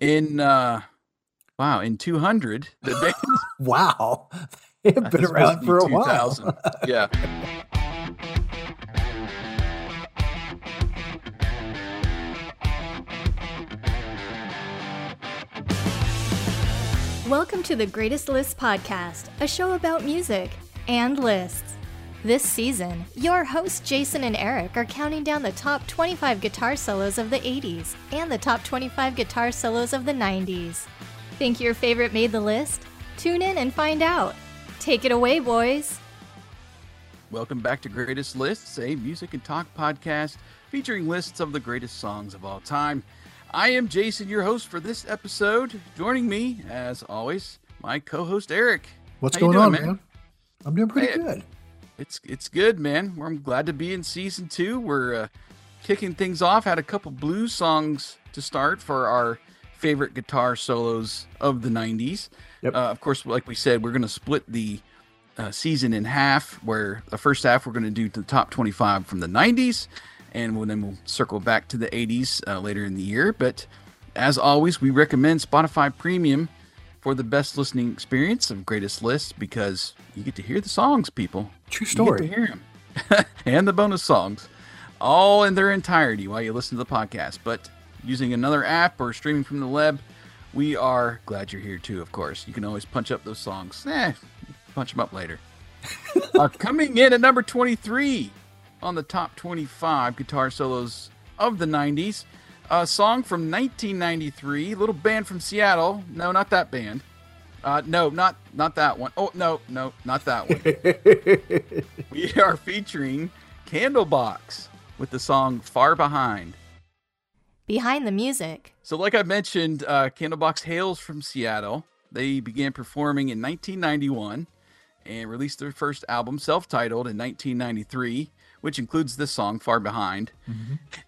In uh, wow, in 200, the band Wow. They've been around for a while. yeah. Welcome to the Greatest Lists podcast, a show about music and lists. This season, your hosts Jason and Eric are counting down the top 25 guitar solos of the 80s and the top 25 guitar solos of the 90s. Think your favorite made the list? Tune in and find out. Take it away, boys. Welcome back to Greatest Lists, a music and talk podcast featuring lists of the greatest songs of all time. I am Jason, your host for this episode. Joining me, as always, my co-host Eric. What's How going doing, on, man? I'm doing pretty Hey, good. It's it's good, man. I'm glad to be in season two. We're uh, kicking things off. Had a couple blues songs to start for our favorite guitar solos of the '90s. Yep. Uh, of course, like we said, we're going to split the uh, season in half. Where the first half we're going to do the top 25 from the '90s, and we'll, then we'll circle back to the '80s uh, later in the year. But as always, we recommend Spotify Premium for the best listening experience of greatest lists because you get to hear the songs, people. True You get to story. hear 'em. and the bonus songs, all in their entirety while you listen to the podcast. But using another app or streaming from the web, we are glad you're here too. Of course, you can always punch up those songs. Eh, punch them up later. uh, coming in at number 23 on the top 25 guitar solos of the 90s. A song from 1993, little band from Seattle. No, not that band. Uh, no, not not that one. Oh no, no, not that one. we are featuring Candlebox with the song "Far Behind." Behind the music. So, like I mentioned, uh, Candlebox hails from Seattle. They began performing in 1991 and released their first album, self-titled, in 1993, which includes this song "Far Behind."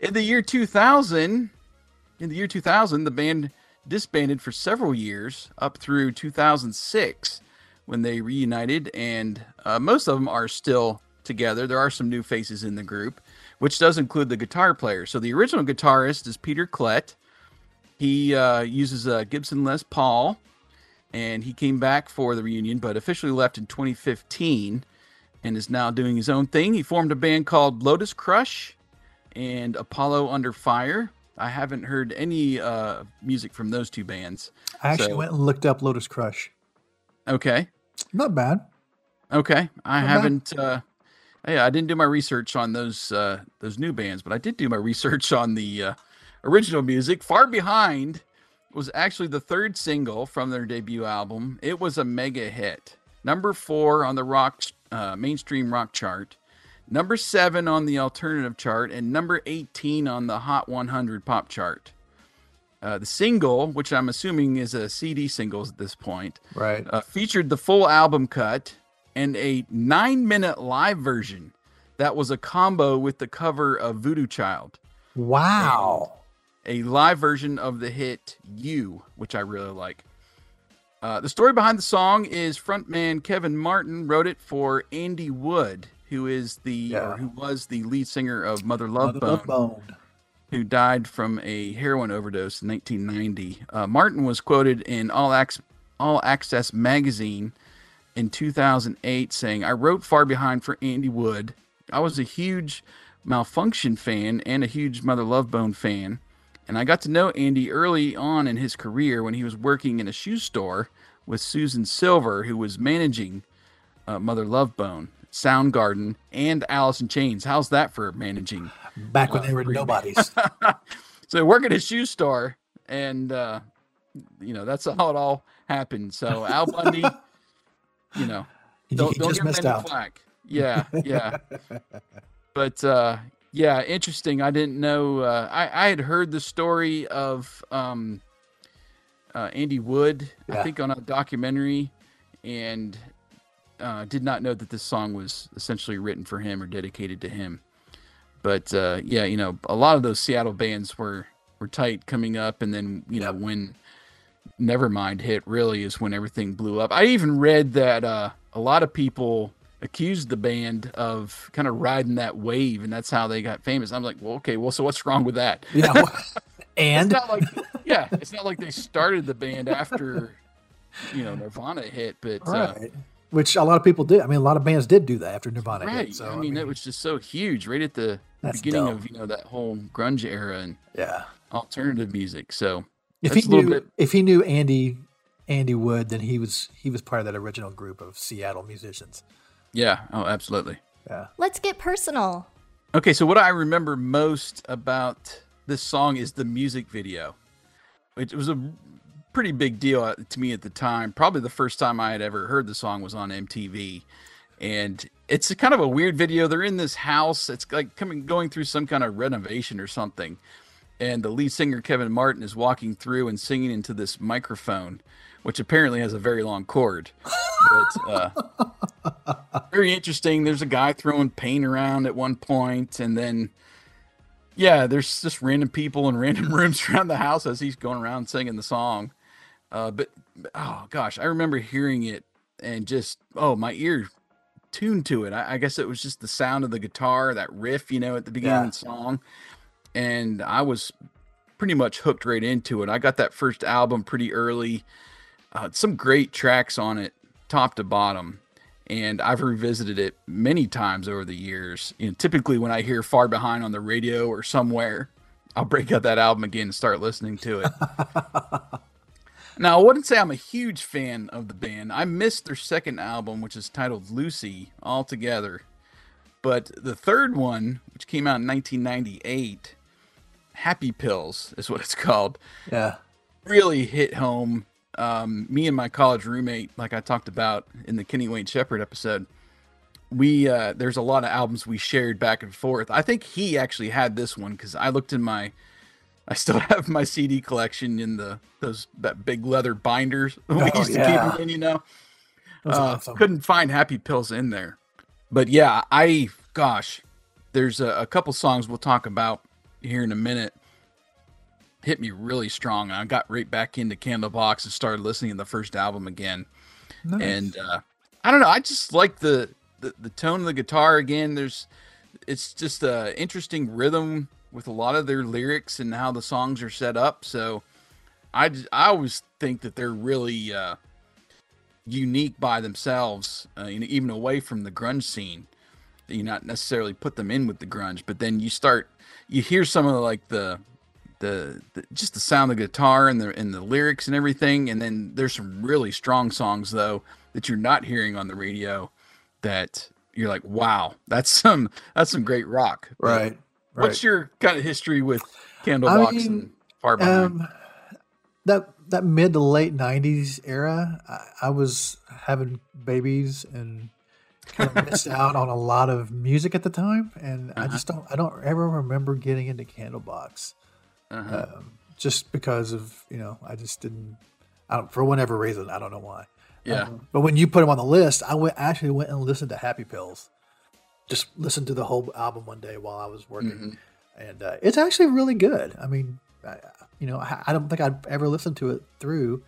In the year 2000, in the year 2000, the band disbanded for several years, up through 2006, when they reunited, and uh, most of them are still together. There are some new faces in the group, which does include the guitar player. So the original guitarist is Peter Klett. He uh, uses a Gibson Les Paul, and he came back for the reunion, but officially left in 2015 and is now doing his own thing. He formed a band called Lotus Crush and Apollo Under Fire. I haven't heard any uh, music from those two bands. I actually So- went and looked up Lotus Crush. Okay. Not bad. Okay. I Not haven't uh yeah, I didn't do my research on those uh those new bands, but I did do my research on the uh original music. Far Behind was actually the third single from their debut album. It was a mega hit. Number 4 on the rock uh mainstream rock chart. Number 7 on the alternative chart and number 18 on the Hot 100 pop chart. Uh, the single, which I'm assuming is a CD single at this point, Right. uh, featured the full album cut and a nine minute live version that was a combo with the cover of Voodoo Child, wow. A live version of the hit You, which I really like. Uh, the story behind the song is frontman Kevin Martin wrote it for Andy Wood, who is the Yeah. or who was the lead singer of Mother Love Mother Bone Love Bone. who died from a heroin overdose in 1990. Uh, Martin was quoted in All, Ac- All Access magazine in 2008 saying, I wrote Far Behind for Andy Wood. I was a huge Malfunkshun fan and a huge Mother Love Bone fan. And I got to know Andy early on in his career when he was working in a shoe store with Susan Silver, who was managing uh, Mother Love Bone, Soundgarden, and Alice in Chains. How's that for managing? Back when they were nobodies. so work at a shoe store, and uh, you know that's how it all happened. So Al Bundy, you know, don't, don't just missed out. flack. Yeah, yeah. but uh, yeah, interesting. I didn't know. Uh, I I had heard the story of um, uh, Andy Wood, I think, on a documentary, and uh, did not know that this song was essentially written for him or dedicated to him. But uh, yeah, you know, a lot of those Seattle bands were were tight coming up, and then you know when Nevermind hit, really is when everything blew up. I even read that uh, a lot of people accused the band of kind of riding that wave, and that's how they got famous. I'm like, well, okay, well, so what's wrong with that? Yeah. It's and not like, yeah, it's not like they started the band after you know Nirvana hit, but uh. Which a lot of people did. I mean, a lot of bands did do that after Nirvana right. hit. So I mean, it was just so huge right at the beginning dumb. of you know that whole grunge era and yeah. alternative music. So If he a little knew, bit- if he knew Andy, Andy Wood, then he was he was part of that original group of Seattle musicians. Yeah, oh, absolutely. Yeah. Let's get personal. Okay, so what I remember most about this song is the music video. It was a pretty big deal uh, to me at the time. Probably the first time I had ever heard the song was on MTV. And it's a kind of a weird video. They're in this house. It's like coming going through some kind of renovation or something. And the lead singer Kevin Martin is walking through and singing into this microphone, which apparently has a very long cord. But uh, very interesting. There's a guy throwing paint around at one point, and then yeah, there's just random people in random rooms around the house as he's going around singing the song. Uh, but oh gosh, I remember hearing it and just oh my ear tuned to it. I, I guess it was just the sound of the guitar, that riff, you know, at the beginning Yeah. of the song, and I was pretty much hooked right into it. I got that first album pretty early. Uh, some great tracks on it, top to bottom, and I've revisited it many times over the years. Know, typically when I hear "Far Behind" on the radio or somewhere, I'll break out that album again and start listening to it. now, I wouldn't say I'm a huge fan of the band. I missed their second album, which is titled "Lucy," altogether. But the third one, which came out in 1998, "Happy Pills" is what it's called Yeah. really hit home. Um, me and my college roommate, like I talked about in the Kenny Wayne Shepherd episode, we uh, there's a lot of albums we shared back and forth. I think he actually had this one because I looked in my, I still have my CD collection in the those that big leather binders we Oh, used to yeah. keep them in. You know, uh, awesome. couldn't find Happy Pills in there, but yeah, I gosh, there's a, a couple songs we'll talk about here in a minute. Hit me really strong. I got right back into Candlebox and started listening to the first album again. Nice. And uh, I don't know, I just like the, the the tone of the guitar again. There's, it's just a interesting rhythm with a lot of their lyrics and how the songs are set up. So I I always think that they're really uh, unique by themselves, uh, you know, even away from the grunge scene. You not necessarily put them in with the grunge, but then you start you hear some of the, like the, the the just the sound of the guitar and the and the lyrics and everything, and then there's some really strong songs though that you're not hearing on the radio that you're like, wow, that's some that's some great rock. Right. Right. What's your kind of history with Candlebox mean, and Far Behind? um, that that mid to late '90s era, I, I was having babies and kind of missed out on a lot of music at the time, and I Uh-huh. just don't I don't ever remember getting into Candlebox uh-huh. um, just because of you know I just didn't. I don't, for whatever reason, I don't know why. yeah. Um, but when you put them on the list, I went actually went and listened to Happy Pills. Just listened to the whole album one day while I was working, Mhm. and uh, it's actually really good. I mean, I, you know, I, I don't think I'd ever listened to it through,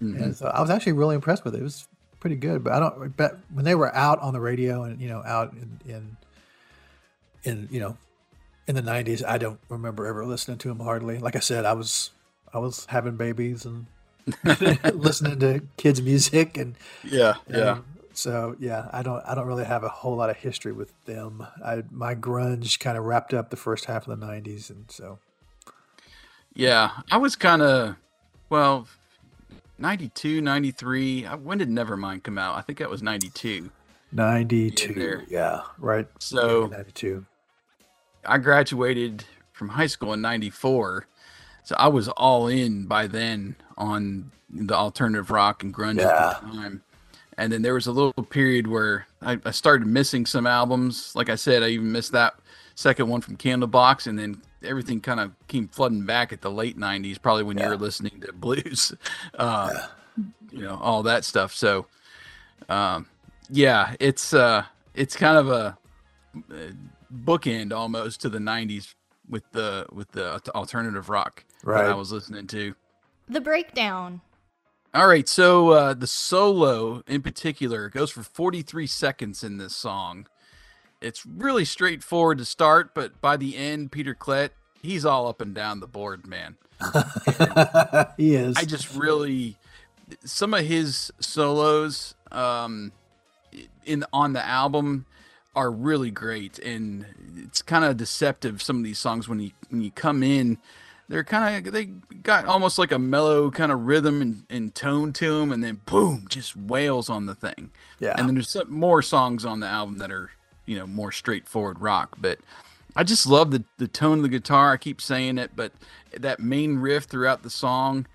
Mhm. and so I was actually really impressed with it. It was pretty good. But I don't. But when they were out on the radio and you know out in in, in you know in the '90s, I don't remember ever listening to them hardly. Like I said, I was I was having babies and listening to kids' music and Yeah. Yeah. um, so yeah, I don't I don't really have a whole lot of history with them. I my grunge kind of wrapped up the first half of the '90s, and so Yeah, I was kind of, well, 92, 93. uh, When did Nevermind come out? I think that was 92. '92, yeah, right. So '92, I graduated from high school in 94. So I was all in by then on the alternative rock and grunge Yeah. at the time. And then there was a little period where I, I started missing some albums. Like I said, I even missed that second one from Candlebox. And then everything kind of came flooding back at the late 90s, probably when you were listening to blues, uh, you know, all that stuff. So, um, yeah, it's uh, it's kind of a, a bookend almost to the 90s with the with the alternative rock that I was listening to. The breakdown. All right, so uh, the solo in particular goes for 43 seconds in this song. It's really straightforward to start, but by the end, Peter Klett he's all up and down the board, man. he is. I just really some of his solos um in on the album are really great and it's kind of deceptive some of these songs when you when you come in they're kind of they got almost like a mellow kind of rhythm and, and tone to them and then boom just wails on the thing yeah. and then there's some more songs on the album that are you know more straightforward rock but i just love the the tone of the guitar i keep saying it but that main riff throughout the song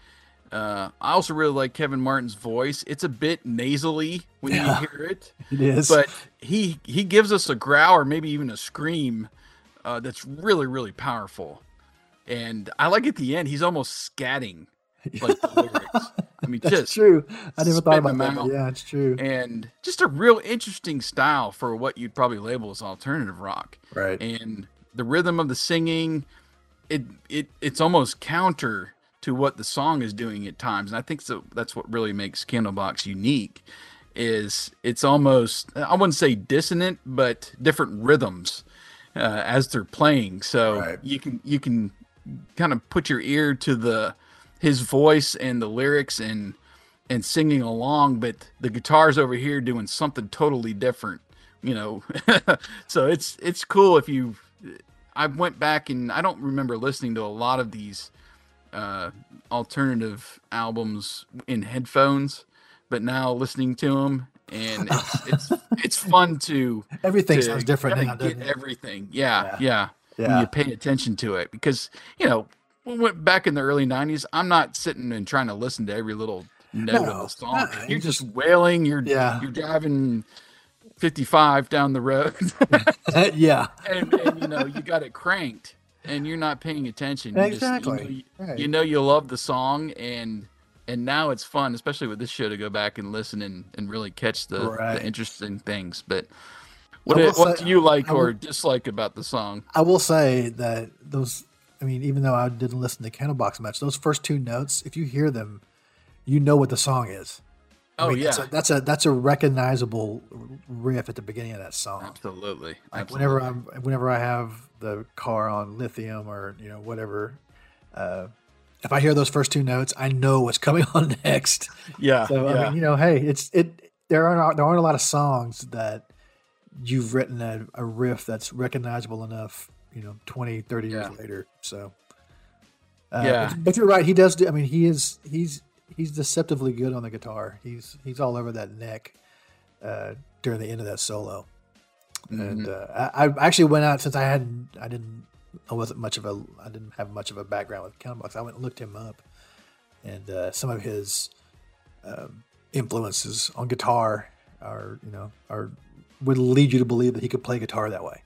uh, I also really like Kevin Martin's voice. It's a bit nasally when Yeah. you hear it, it is. but he he gives us a growl or maybe even a scream uh, that's really really powerful. And I like at the end he's almost scatting like the lyrics. I mean, That's just true. I never thought spitting about that. out. Yeah, it's true. and just a real interesting style for what you'd probably label as alternative rock. Right. And the rhythm of the singing, it it it's almost counter to what the song is doing at times, and I think so. That's what really makes Candlebox unique. Is it's almost I wouldn't say dissonant, but different rhythms uh, as they're playing. So Right. you can you can kind of put your ear to the his voice and the lyrics and and singing along, but the guitar's over here doing something totally different, you know. so it's it's cool if you I went back and I don't remember listening to a lot of these uh alternative albums in headphones, but now listening to them and it's it's it's fun to Everything to sounds different now, get everything. Yeah, Yeah. yeah. When you pay attention to it, because you know, when we- back in the early '90s, I'm not sitting and trying to listen to every little note No, of the song. You're you just wailing. You're Yeah. you're driving 55 down the road, yeah. and, and you know you got it cranked, and you're not paying attention. You just- you know Exactly. you- Right. you know you love the song and and now it's fun especially with this show to go back and listen and, and really catch the, Right. the interesting things but what, I do- what do you like will- or dislike about the song I will say that those. I mean, even though I didn't listen to Candlebox much, those first two notes, if you hear them, you know what the song is. I oh mean, yeah that's a, that's a that's a recognizable riff at the beginning of that song. absolutely Like absolutely. whenever I'm whenever I have the car on lithium or you know whatever, uh, if I hear those first two notes, I know what's coming on next. yeah So yeah I mean, you know, hey, it's it. There aren't there aren't a lot of songs that you've written a, a riff that's recognizable enough. You know, 20, 30 years later. So uh, Yeah. but, but you're right. He does. Do, I mean, he is he's he's deceptively good on the guitar. He's he's all over that neck uh, during the end of that solo. And Mm-hmm. uh, I, I actually went out since I hadn't I didn't I wasn't much of a I didn't have much of a background with Candlebox. I went and looked him up, and uh, some of his um, influences on guitar are you know are would lead you to believe that he could play guitar that way.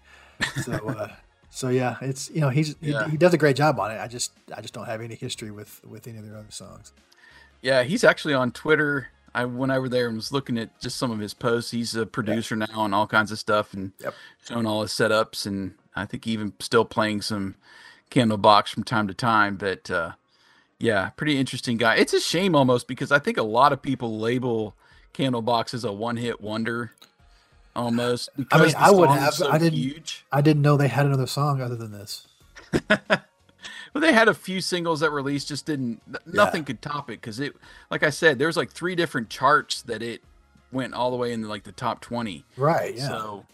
So uh, so yeah, it's you know he's Yeah. he, he does a great job on it. I just I just don't have any history with with any of their other songs. yeah he's actually on twitter i went over there and was looking at just some of his posts he's a producer now on all kinds of stuff and Yep. showing all his setups and i think even still playing some candlebox from time to time but uh yeah pretty interesting guy it's a shame almost because i think a lot of people label candlebox as a one-hit wonder almost because the I would have- so I didn't- huge I didn't know they had another song other than this. But they had a few singles that released, just didn't. Nothing could top it because it, like I said, there's like three different charts that it went all the way into like the top twenty. Right. Yeah. So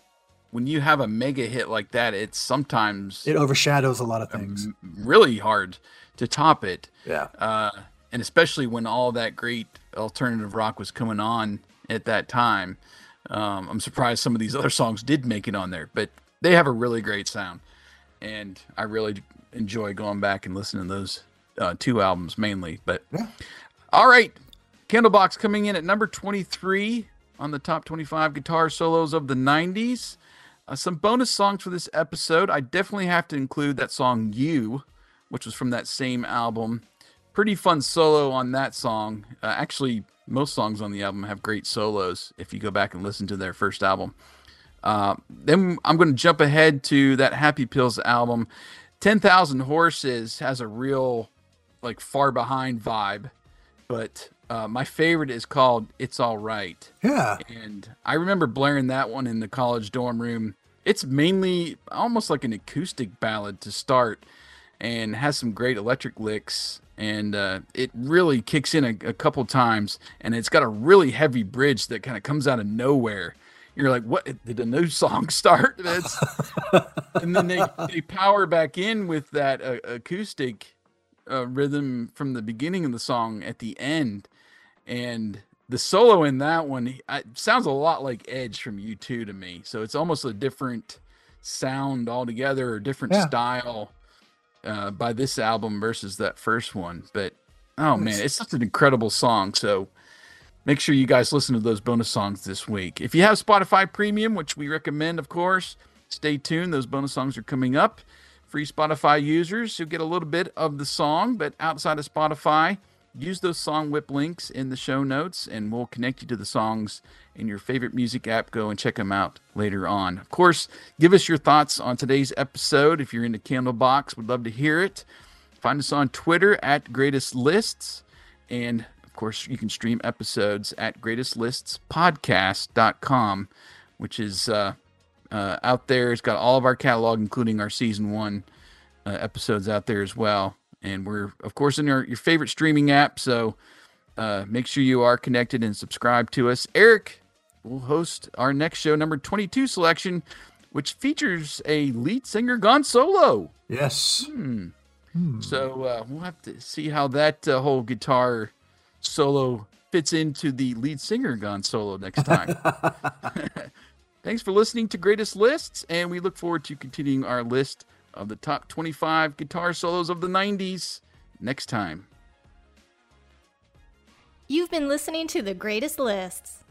when you have a mega hit like that, it's sometimes it overshadows a lot of things. really hard to top it. Yeah. Uh, and especially when all that great alternative rock was coming on at that time. Um, I'm surprised some of these other songs did make it on there, but they have a really great sound, and I really enjoy going back and listening to those uh, two albums mainly. But Yeah. all right, Candlebox coming in at number 23 on the top 25 guitar solos of the 90s. Uh, some bonus songs for this episode. I definitely have to include that song "You," which was from that same album. Pretty fun solo on that song. Uh, actually, most songs on the album have great solos if you go back and listen to their first album. Uh, then I'm going to jump ahead to that Happy Pills album. 10,000 Horses has a real, like, far behind vibe, but uh, my favorite is called It's All Right. Yeah. And I remember blaring that one in the college dorm room. It's mainly almost like an acoustic ballad to start. and has some great electric licks. And uh, it really kicks in a, a couple times, and it's got a really heavy bridge that kind of comes out of nowhere. You're like, what? Did a new song start? That's, and then they, they power back in with that uh, acoustic uh, rhythm from the beginning of the song at the end, and the solo in that one it sounds a lot like Edge from U2 to me. So it's almost a different sound altogether, or different yeah. style uh, by this album versus that first one. But oh man, it's such an incredible song. So make sure you guys listen to those bonus songs this week. If you have Spotify Premium, which we recommend, of course, stay tuned. Those bonus songs are coming up. Free Spotify users, you'll get a little bit of the song, but outside of Spotify, use those Songwhip links in the show notes and we'll connect you to the songs in your favorite music app. Go and check them out later on. Of course, give us your thoughts on today's episode. If you're into Candlebox, we'd love to hear it. Find us on Twitter at Greatest Lists. And of course, you can stream episodes at greatestlistspodcast.com, which is uh, uh, out there. It's got all of our catalog, including our season one uh, episodes out there as well. And we're, of course, in your, your favorite streaming app. So uh, make sure you are connected and subscribe to us. Eric will host our next show, number 22 selection, which features a lead singer gone solo. Yes. Hmm. Hmm. So uh, we'll have to see how that uh, whole guitar solo fits into the lead singer gone solo next time. Thanks for listening to Greatest Lists, and we look forward to continuing our list of the top 25 guitar solos of the 90s next time. You've been listening to the Greatest Lists.